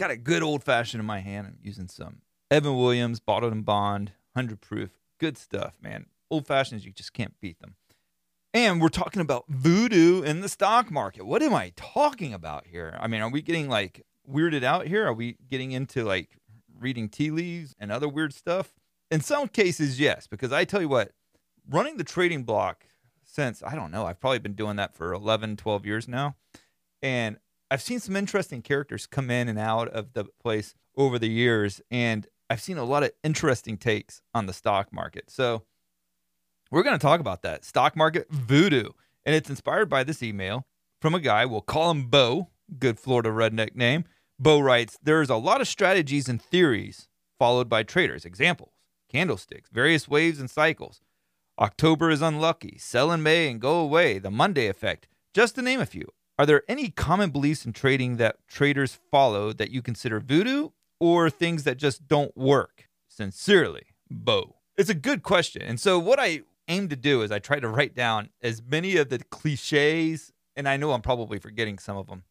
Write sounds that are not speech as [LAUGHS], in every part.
got a good old fashioned in my hand. I'm using some Evan Williams, bottled and bond, 100 proof. Good stuff, man. Old fashions, you just can't beat them. And we're talking about voodoo in the stock market. What am I talking about here? I mean, are we getting like weirded out here? Are we getting into like reading tea leaves and other weird stuff? In some cases, yes, because I tell you what, running the trading block since, I don't know, I've probably been doing that for 11, 12 years now. And I've seen some interesting characters come in and out of the place over the years, and I've seen a lot of interesting takes on the stock market. So we're going to talk about that stock market voodoo, and it's inspired by this email from a guy. We'll call him Bo, good Florida redneck name. Bo writes, "There's a lot of strategies and theories followed by traders. Examples: candlesticks, various waves and cycles. October is unlucky. Sell in May and go away. The Monday effect, just to name a few. Are there any common beliefs in trading that traders follow that you consider voodoo or things that just don't work? Sincerely, Bo. It's a good question. And so, what I aim to do is I try to write down as many of the cliches, and I know I'm probably forgetting some of them.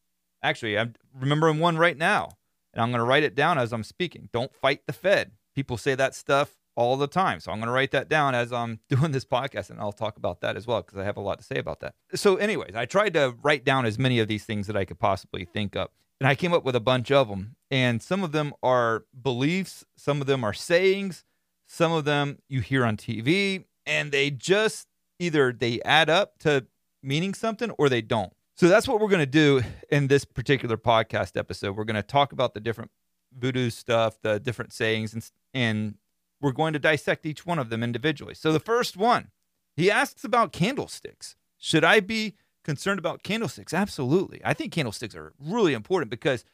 Actually, I'm remembering one right now, and I'm going to write it down as I'm speaking. Don't fight the Fed. People say that stuff all the time. So I'm going to write that down as I'm [LAUGHS] doing this podcast, and I'll talk about that as well because I have a lot to say about that. So, anyways, I tried to write down as many of these things that I could possibly think of, and I came up with a bunch of them. And some of them are beliefs, some of them are sayings, some of them you hear on TV, and they just either they add up to meaning something or they don't. So that's what we're going to do in this particular podcast episode. We're going to talk about the different voodoo stuff, the different sayings, and and we're going to dissect each one of them individually. So the first one, he asks about candlesticks. Should I be concerned about candlesticks? Absolutely. I think candlesticks are really important because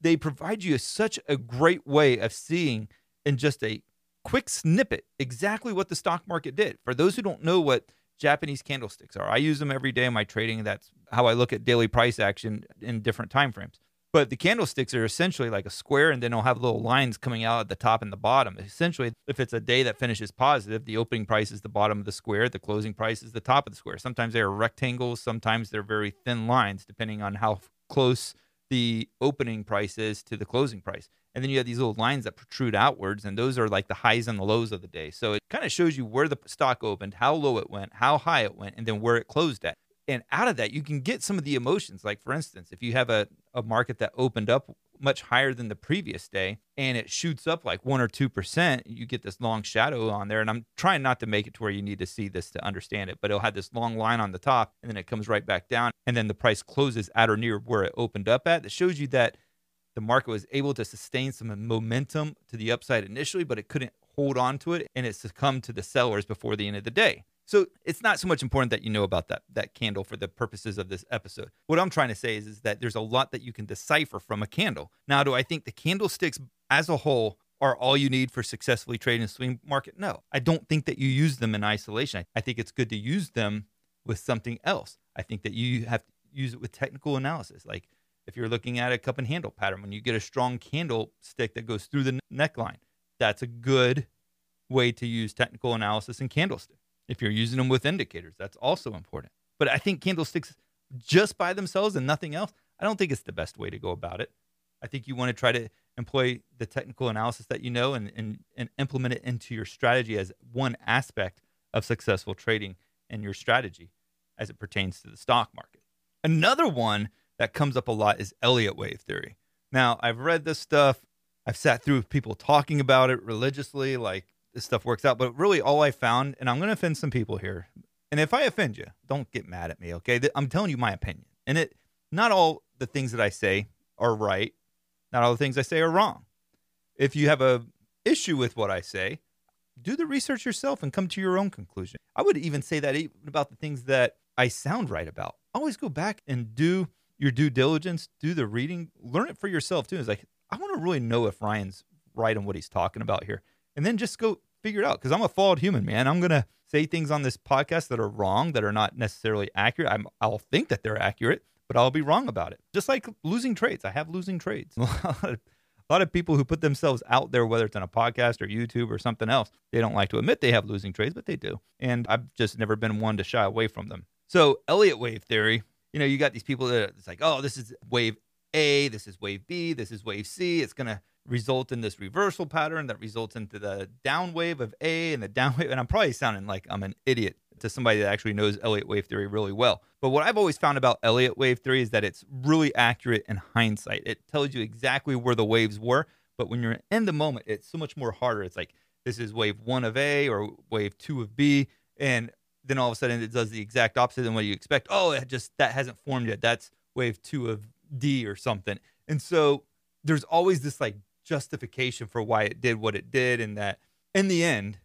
they provide you such a great way of seeing in just a quick snippet exactly what the stock market did. For those who don't know what Japanese candlesticks are, I use them every day in my trading. That's how I look at daily price action in different time frames. But the candlesticks are essentially like a square, and then they'll have little lines coming out at the top and the bottom. Essentially, if it's a day that finishes positive, the opening price is the bottom of the square, the closing price is the top of the square. Sometimes they are rectangles, sometimes they're very thin lines, depending on how close the opening price is to the closing price. And then you have these little lines that protrude outwards, and those are like the highs and the lows of the day. So it kind of shows you where the stock opened, how low it went, how high it went, and then where it closed at and out of that you can get some of the emotions. Like for instance if you have a, a market that opened up much higher than the previous day and it shoots up like 1 or 2% you get this long shadow on there. And i'm trying not to make it to where you need to see this to understand it but it'll have this long line on the top and then it comes right back down. And then the price closes at or near where it opened up at. That shows you that the market was able to sustain some momentum to the upside initially but it couldn't hold on to it and it succumbed to the sellers before the end of the day so it's not so much important that you know about that that candle for the purposes of this episode. What I'm trying to say is, is that there's a lot that you can decipher from a candle. Now, do I think the candlesticks as a whole are all you need for successfully trading the swing market? No. I don't think that you use them in isolation. I think it's good to use them with something else. I think that you have to use it with technical analysis. Like if you're looking at a cup and handle pattern, when you get a strong candlestick that goes through the neckline, that's a good way to use technical analysis and candlestick. If you're using them with indicators, that's also important. But I think candlesticks just by themselves and nothing else, I don't think it's the best way to go about it. I think you want to try to employ the technical analysis that you know and, and, and implement it into your strategy as one aspect of successful trading and your strategy as it pertains to the stock market. Another one that comes up a lot is Elliott wave theory. Now, I've read this stuff. I've sat through people talking about it religiously, like this stuff works out. But really, all I found, and I'm going to offend some people here, and if I offend you, don't get mad at me, okay? I'm telling you my opinion, and it not all the things that I say are right, not all the things I say are wrong. If you have a issue with what I say, do the research yourself and come to your own conclusion. I would even say that even about the things that I sound right about. Always go back and do your due diligence, do the reading, learn it for yourself too. It's like I want to really know if Ryan's right on what he's talking about here. And then just go figure it out because I'm a flawed human, man. I'm to say things on this podcast that are wrong, that are not necessarily accurate. I'm, I'll think that they're accurate, but I'll be wrong about it. Just like losing trades. I have losing trades. [LAUGHS] a lot of people who put themselves out there, whether it's on a podcast or YouTube or something else, they don't like to admit they have losing trades, but they do. And I've just never been one to shy away from them. So, Elliott wave theory, you know, you got these people that it's like, oh, this is wave A, this is wave B, this is wave C. It's going to result in this reversal pattern that results into the down wave of A and the down [LAUGHS] wave. And I'm probably sounding like I'm an idiot to somebody that actually knows Elliott wave theory really well. But what I've always found about Elliott wave theory is that it's really accurate in hindsight. It tells you exactly where the waves were, but when you're in the moment, it's so much more harder. It's like this is wave one of A or wave two of B, and then all of a sudden it does the exact opposite than what you expect. Oh, it just that hasn't formed yet. That's wave two of D or something. And so there's always this like justification for why it did what it did, and that in the end,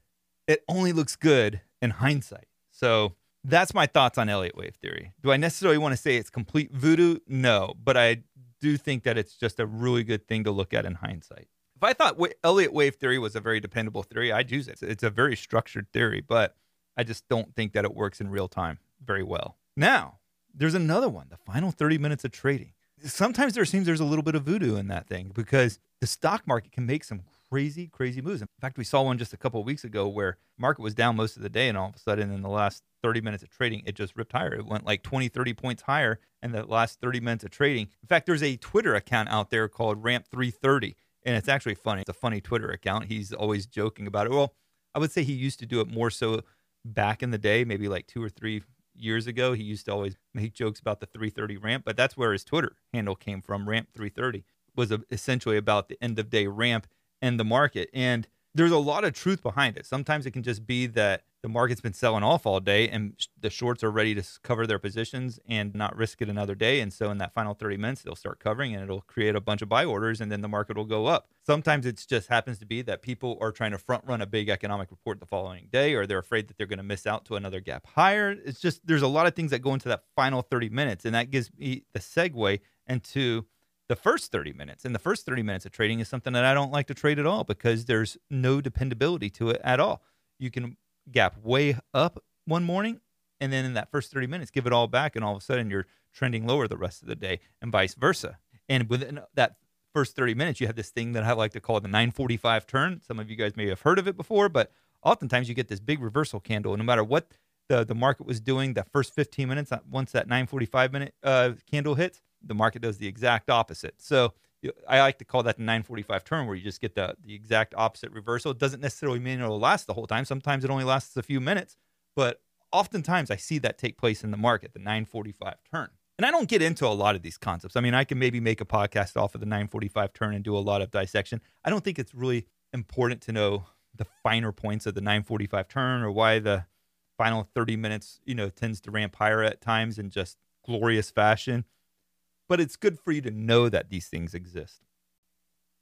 it only looks good in hindsight. So that's my thoughts on Elliott wave theory. Do I necessarily want to say it's complete voodoo? No, but I do think that it's just a really good thing to look at in hindsight. If I thought Elliott wave theory was a very dependable theory, I'd use it. It's a very structured theory, but I just don't think that it works in real time very well. Now, there's another one the final 30 minutes of trading. Sometimes there seems there's a little bit of voodoo in that thing because the stock market can make some crazy, crazy moves. In fact, we saw one just a couple of weeks ago where market was down most of the day, and all of a sudden, in the last 30 minutes of trading, it just ripped higher. It went like 20, 30 points higher in the last 30 minutes of trading. In fact, there's a Twitter account out there called Ramp330, and it's actually funny. It's a funny Twitter account. He's always joking about it. Well, I would say he used to do it more so back in the day, maybe like two or three years ago. He used to always make jokes about the 330 ramp, but that's where his Twitter handle came from. Ramp 330 was essentially about the end of day ramp and the market. And there's a lot of truth behind it. Sometimes it can just be that the market's been selling off all day and the shorts are ready to cover their positions and not risk it another day. And so in that final 30 minutes, they'll start covering and it'll create a bunch of buy orders and then the market will go up. Sometimes it just happens to be that people are trying to front run a big economic report the following day or they're afraid that they're going to miss out to another gap higher. It's just there's a lot of things that go into that final 30 minutes. And that gives me the segue into the first 30 minutes. And the first 30 minutes of trading is something that I don't like to trade at all because there's no dependability to it at all. You can gap way up one morning and then in that first 30 minutes give it all back and all of a sudden you're trending lower the rest of the day and vice versa. And within that first 30 minutes you have this thing that I like to call the 945 turn. Some of you guys may have heard of it before, but oftentimes you get this big reversal candle no matter what the the market was doing that first 15 minutes once that 945 minute uh, candle hits the market does the exact opposite. So I like to call that the 945 turn where you just get the, the exact opposite reversal. It doesn't necessarily mean it'll last the whole time. Sometimes it only lasts a few minutes, but oftentimes I see that take place in the market, the 945 turn. And I don't get into a lot of these concepts. I mean, I can maybe make a podcast off of the 945 turn and do a lot of dissection. I don't think it's really important to know the finer points of the 945 turn or why the final 30 minutes, you know, tends to ramp higher at times in just glorious fashion but it's good for you to know that these things exist.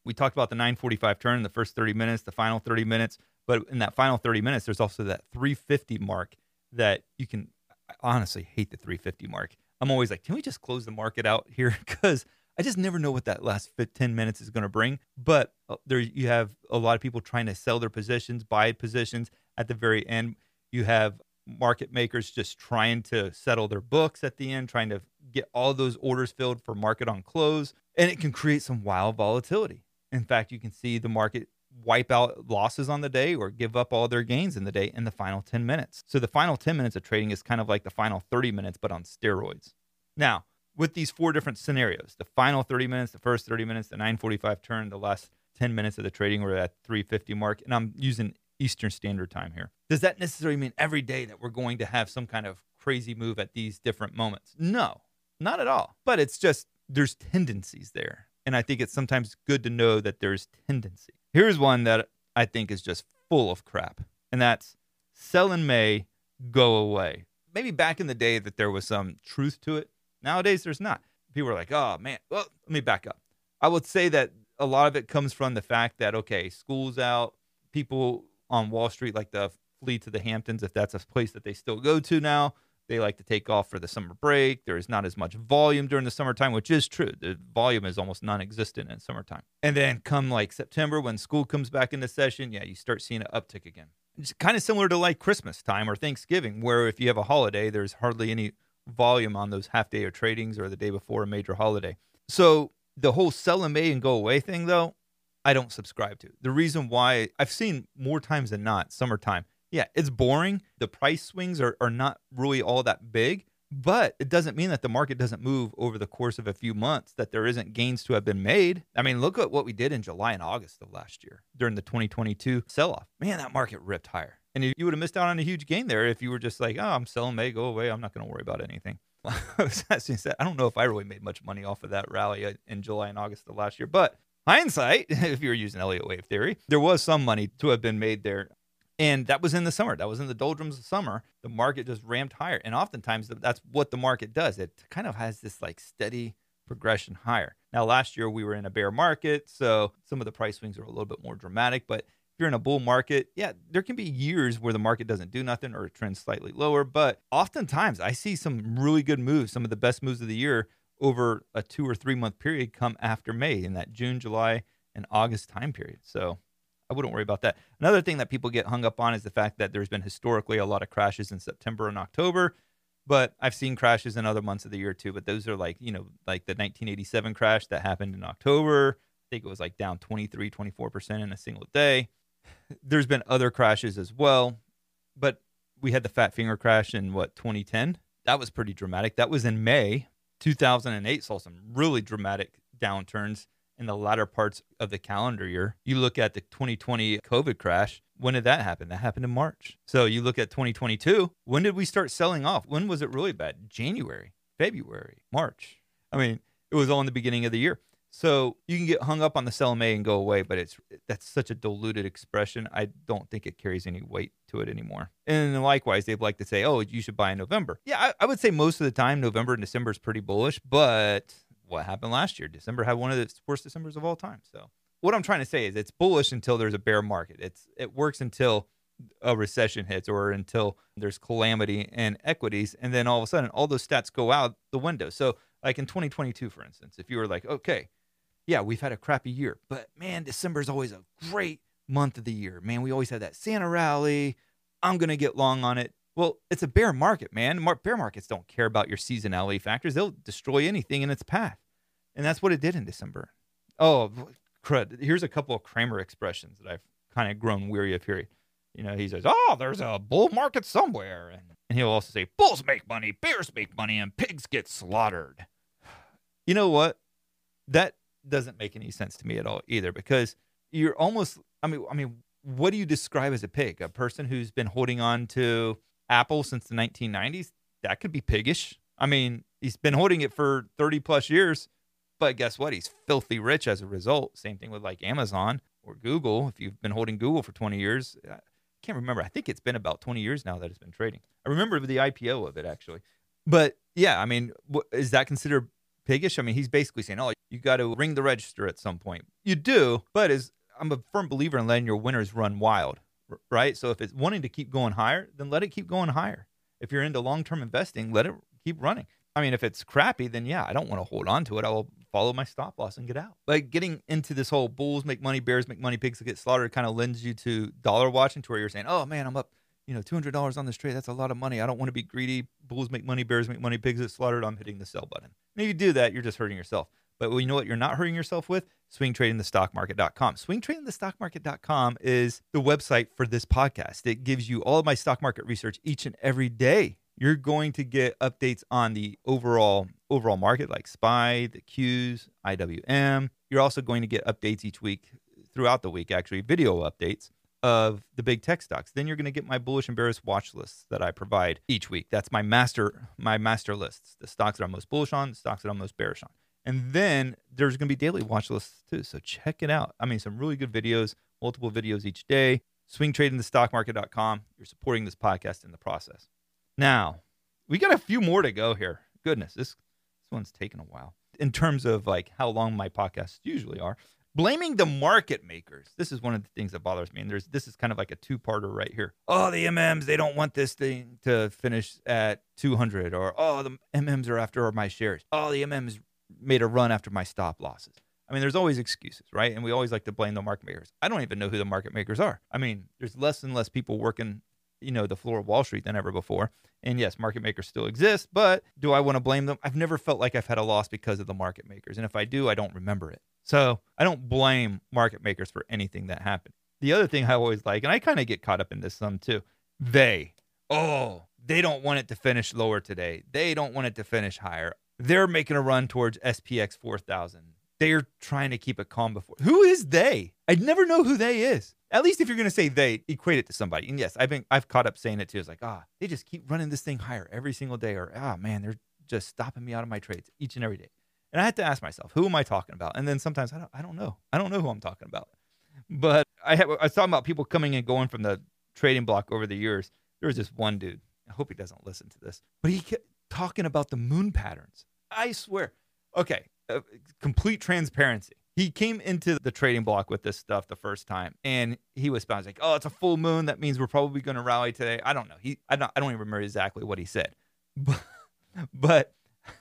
We talked about the 945 turn in the first 30 minutes, the final 30 minutes, but in that final 30 minutes, there's also that 350 mark that you can I honestly hate the 350 mark. I'm always like, can we just close the market out here? [LAUGHS] Because I just never know what that last 10 minutes is going to bring. But uh, there you have a lot of people trying to sell their positions, buy positions at the very end. You have market makers just trying to settle their books at the end, trying to get all those orders filled for market on close, and it can create some wild volatility. In fact, you can see the market wipe out losses on the day or give up all their gains in the day in the final 10 minutes. So the final 10 minutes of trading is kind of like the final 30 minutes, but on steroids. Now, with these four different scenarios, the final 30 minutes, the first 30 minutes, the 945 turn, the last 10 minutes of the trading were at 350 mark, and I'm using Eastern Standard Time here. Does that necessarily mean every day that we're going to have some kind of crazy move at these different moments? No, not at all. But it's just there's tendencies there. And I think it's sometimes good to know that there's tendency. Here's one that I think is just full of crap, and that's sell in May, go away. Maybe back in the day that there was some truth to it. Nowadays, there's not. People are like, oh man, well, let me back up. I would say that a lot of it comes from the fact that, okay, school's out, people on Wall Street like to flee to the Hamptons if that's a place that they still go to now. they like to take off for the summer break. There is not as much volume during the summertime, which is true. The volume is almost non existent in summertime. And then come like September, when school comes back into session, yeah, you start seeing an uptick again. It's kind of similar to like Christmas time or Thanksgiving, where if you have a holiday, there's hardly any volume on those half day of tradings or the day before a major holiday. So the whole sell in May and go away thing, though, I don't subscribe to. The reason why I've seen more times than not, summertime, yeah, it's boring. The price swings are, are not really all that big, but it doesn't mean that the market doesn't move over the course of a few months, that there isn't gains to have been made. I mean, look at what we did in July and August of last year during the 2022 sell off. Man, that market ripped higher. And you would have missed out on a huge gain there if you were just like, oh, I'm selling May, go away. I'm not going to worry about anything. [LAUGHS] I don't know if I really made much money off of that rally in July and August of last year, but hindsight, [LAUGHS] if you're using Elliott wave theory, there was some money to have been made there. And that was in the summer. That was in the doldrums of summer. The market just ramped higher. And oftentimes that's what the market does. It kind of has this like steady progression higher. Now, last year we were in a bear market. So some of the price swings are a little bit more dramatic. But if you're in a bull market, yeah, there can be years where the market doesn't do nothing or it trends slightly lower. But oftentimes I see some really good moves, some of the best moves of the year over a two or three month period come after May in that June, July, and August time period. So I wouldn't worry about that. Another thing that people get hung up on is the fact that there's been historically a lot of crashes in September and October, but I've seen crashes in other months of the year too. But those are like, you know, like the 1987 crash that happened in October. I think it was like down 23, 24% in a single day. [LAUGHS] There's been other crashes as well, but we had the fat finger crash in what, 2010? That was pretty dramatic. That was in May. 2008 saw some really dramatic downturns in the latter parts of the calendar year. You look at the 2020 COVID crash. When did that happen? That happened in March. So you look at 2022. When did we start selling off? When was it really bad? January, February, March. I mean, it was all in the beginning of the year. So you can get hung up on the sell May and go away, but it's that's such a diluted expression. I don't think it carries any weight to it anymore. And likewise, they'd like to say, "Oh, you should buy in November." Yeah, I, I would say most of the time November and December is pretty bullish, but what happened last year? December had one of the worst December's of all time. So what I'm trying to say is it's bullish until there's a bear market. It's it works until a recession hits or until there's calamity in equities, and then all of a sudden all those stats go out the window. So like in 2022, for instance, if you were like, okay, yeah, we've had a crappy year, but man, December is always a great month of the year. Man, we always have that Santa rally. I'm gonna get long on it. Well, it's a bear market, man. Bear markets don't care about your seasonality factors. They'll destroy anything in its path. And that's what it did in December. Oh, crud. Here's a couple of Cramer expressions that I've kind of grown weary of hearing. You know, he says, Oh, there's a bull market somewhere. And, and he'll also say, Bulls make money, bears make money, and pigs get slaughtered. [SIGHS] You know what? That doesn't make any sense to me at all either because you're almost, I mean, I mean, what do you describe as a pig? A person who's been holding on to Apple since the 1990s, that could be piggish. I mean, he's been holding it for 30 plus years, but guess what? He's filthy rich as a result. Same thing with like Amazon or Google. If you've been holding Google for 20 years, I can't remember. I think it's been about 20 years now that it's been trading. I remember the IPO of it actually. But yeah, I mean, is that considered piggish? I mean, he's basically saying, oh, you got to ring the register at some point. You do, but as I'm a firm believer in letting your winners run wild right? So if it's wanting to keep going higher, then let it keep going higher. If you're into long term investing, let it keep running. I mean, if it's crappy, then yeah, I don't want to hold on to it. I will follow my stop loss and get out. Like getting into this whole bulls make money, bears make money, pigs get slaughtered kind of lends you to dollar watching to where you're saying, oh man, I'm up, you know, $200 on this trade. That's a lot of money. I don't want to be greedy. Bulls make money, bears make money, pigs get slaughtered. I'm hitting the sell button. And if you do that, you're just hurting yourself. But you know what you're not hurting yourself with? swingtradingthestockmarket.com. Swingtradingthestockmarket.com is the website for this podcast. It gives you all of my stock market research each and every day. You're going to get updates on the overall overall market like SPY, the Qs, IWM. You're also going to get updates each week throughout the week actually, video updates of the big tech stocks. Then you're going to get my bullish and bearish watch lists that I provide each week. That's my master my master lists. The stocks that I'm most bullish on, the stocks that I'm most bearish on. And then there's going to be daily watch lists too. So check it out. I mean, some really good videos, multiple videos each day. Swingtradingthestockmarket.com. You're supporting this podcast in the process. Now, we got a few more to go here. Goodness, this this one's taken a while in terms of like how long my podcasts usually are. blaming the market makers. This is one of the things that bothers me. And there's this is kind of like a two-parter right here. Oh, the MMs, they don't want this thing to finish at 200 or oh, the MMs are after my shares. Oh, the MMs made a run after my stop losses. I mean, there's always excuses, right? And we always like to blame the market makers. I don't even know who the market makers are. I mean, there's less and less people working, you know, the floor of Wall Street than ever before. And yes, market makers still exist, but do I want to blame them? I've never felt like I've had a loss because of the market makers. And if I do, I don't remember it. So I don't blame market makers for anything that happened. The other thing I always like, and I kind of get caught up in this some too, they, oh, they don't want it to finish lower today. They don't want it to finish higher. They're making a run towards SPX 4000 they're trying to keep it calm before. Who is they? I'd never know who they is. At least if you're going to say they, equate it to somebody. And yes, I've been I've caught up saying it too. It's like, ah, they just keep running this thing higher every single day, or ah, man, they're just stopping me out of my trades each and every day. And I had to ask myself, who am I talking about? And then sometimes I don't, I don't know. I don't know who I'm talking about. But I, have, I was talking about people coming and going from the trading block over the years. There was this one dude. I hope he doesn't listen to this, but he talking about the moon patterns. I swear. Okay, uh, complete transparency. He came into the trading block with this stuff the first time, and he was like, "Oh, it's a full moon. That means we're probably going to rally today." I don't know. He, I don't, I don't even remember exactly what he said, [LAUGHS] but, but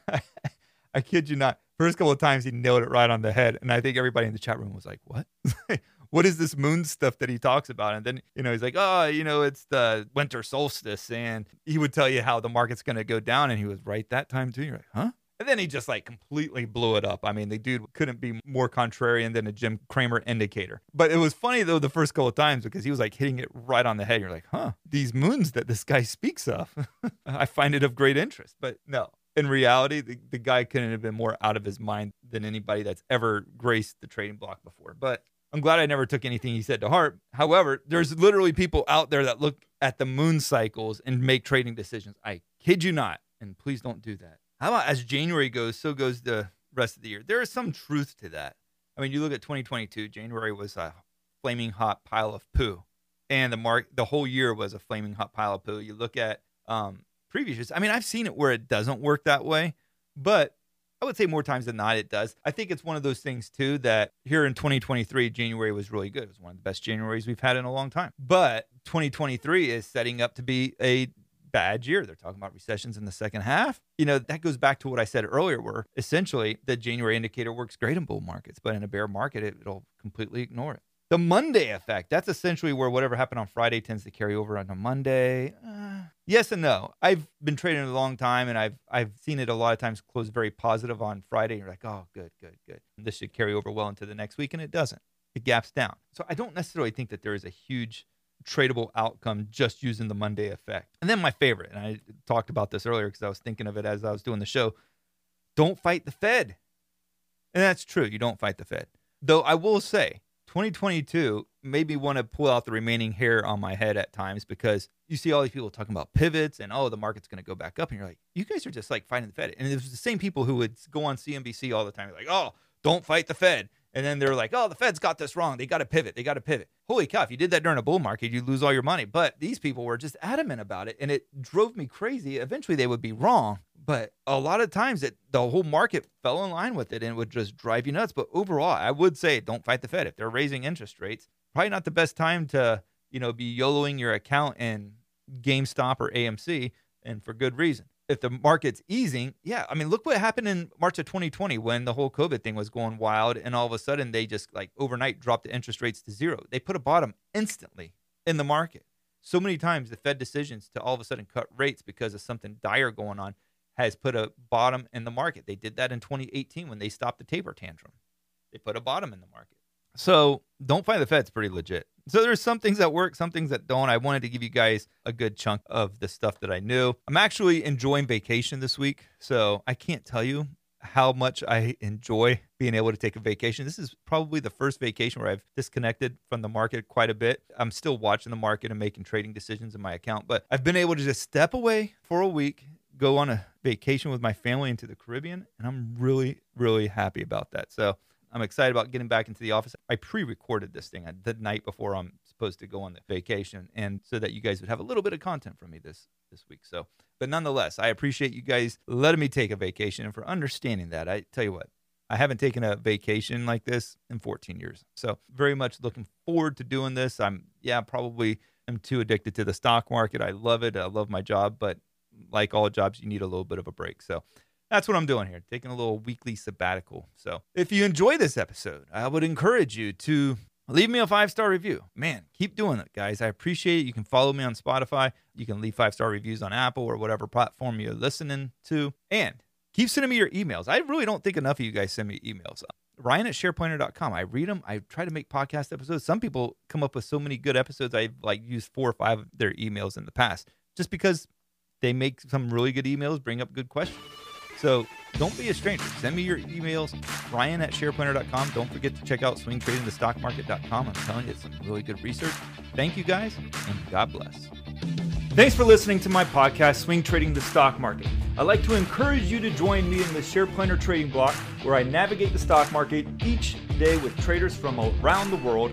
I, [LAUGHS] I kid you not. First couple of times he nailed it right on the head, and I think everybody in the chat room was like, "What? [LAUGHS] what is this moon stuff that he talks about?" And then you know he's like, "Oh, you know, it's the winter solstice," and he would tell you how the market's going to go down, and he was right that time too. You're like, "Huh?" And then he just like completely blew it up. I mean, the dude couldn't be more contrarian than a Jim Cramer indicator. But it was funny though the first couple of times because he was like hitting it right on the head. You're like, huh, these moons that this guy speaks of, [LAUGHS] I find it of great interest. But no, in reality, the, the guy couldn't have been more out of his mind than anybody that's ever graced the trading block before. But I'm glad I never took anything he said to heart. However, there's literally people out there that look at the moon cycles and make trading decisions. I kid you not. And please don't do that. How about as January goes, so goes the rest of the year? There is some truth to that. I mean, you look at 2022, January was a flaming hot pile of poo. And the mark the whole year was a flaming hot pile of poo. You look at um, previous years. I mean, I've seen it where it doesn't work that way, but I would say more times than not it does. I think it's one of those things too that here in 2023, January was really good. It was one of the best Januaries we've had in a long time. But 2023 is setting up to be a bad year. They're talking about recessions in the second half. You know, that goes back to what I said earlier, where essentially the January indicator works great in bull markets, but in a bear market, it, will completely ignore it. The Monday effect, that's essentially where whatever happened on Friday tends to carry over onto Monday. Uh, yes and no. I've been trading a long time and I've I've seen it a lot of times close very positive on Friday. You're like, oh, good, good, good. This should carry over well into the next week, and it doesn't. It gaps down. So I don't necessarily think that there is a huge tradable outcome just using the Monday effect. And then my favorite, and I talked about this earlier because I was thinking of it as I was doing the show don't fight the Fed. And that's true. You don't fight the Fed. Though I will say, 2022 made me want to pull out the remaining hair on my head at times because you see all these people talking about pivots and oh the market's going to go back up and you're like you guys are just like fighting the Fed and it was the same people who would go on CNBC all the time like oh don't fight the Fed and then they're like, oh, the Fed's got this wrong. They got to pivot. They got to pivot. Holy cow, if you did that during a bull market, you'd lose all your money. But these people were just adamant about it. And it drove me crazy. Eventually, they would be wrong. But a lot of times, it, the whole market fell in line with it and it would just drive you nuts. But overall, I would say don't fight the Fed. If they're raising interest rates, probably not the best time to, you know, be YOLOing your account in GameStop or AMC and for good reason if the market's easing, yeah, I mean, look what happened in March of 2020 when the whole COVID thing was going wild, and all of a sudden they just like overnight dropped the interest rates to zero. They put a bottom instantly in the market. So many times the Fed decisions to all of a sudden cut rates because of something dire going on has put a bottom in the market. They did that in 2018 when they stopped the taper tantrum. They put a bottom in the market. So don't find the Fed's pretty legit. So there's some things that work, some things that don't. I wanted to give you guys a good chunk of the stuff that I knew. I'm actually enjoying vacation this week, so I can't tell you how much I enjoy being able to take a vacation. This is probably the first vacation where I've disconnected from the market quite a bit. I'm still watching the market and making trading decisions in my account, but I've been able to just step away for a week, go on a vacation with my family into the Caribbean, and I'm really, really happy about that. So I'm excited about getting back into the office. I pre-recorded this thing uh, the night before I'm supposed to go on the vacation, and so that you guys would have a little bit of content from me this this week. So, but nonetheless, I appreciate you guys letting me take a vacation and for understanding that. I tell you what, I haven't taken a vacation like this in 14 years. So, very much looking forward to doing this. I'm, yeah, probably I'm too addicted to the stock market. I love it. I love my job, but like all jobs, you need a little bit of a break. So, that's what I'm doing here, taking a little weekly sabbatical. So, if you enjoy this episode, I would encourage you to leave me a five star review. Man, keep doing it, guys. I appreciate it. You can follow me on Spotify. You can leave five star reviews on Apple or whatever platform you're listening to. And keep sending me your emails. I really don't think enough of you guys send me emails. Ryan at shareplanner.com. I read them. I try to make podcast episodes. Some people come up with so many good episodes. I've like used four or five of their emails in the past just because they make some really good emails, bring up good questions. So don't be a stranger. Send me your emails, ryan at shareplanner.com. Don't forget to check out swingtradingthestockmarket.com. I'm telling you, it's some really good research. Thank you guys, and God bless. Thanks for listening to my podcast, Swing Trading the Stock Market. I'd like to encourage you to join me in the SharePlanner Trading Block, where I navigate the stock market each day with traders from around the world.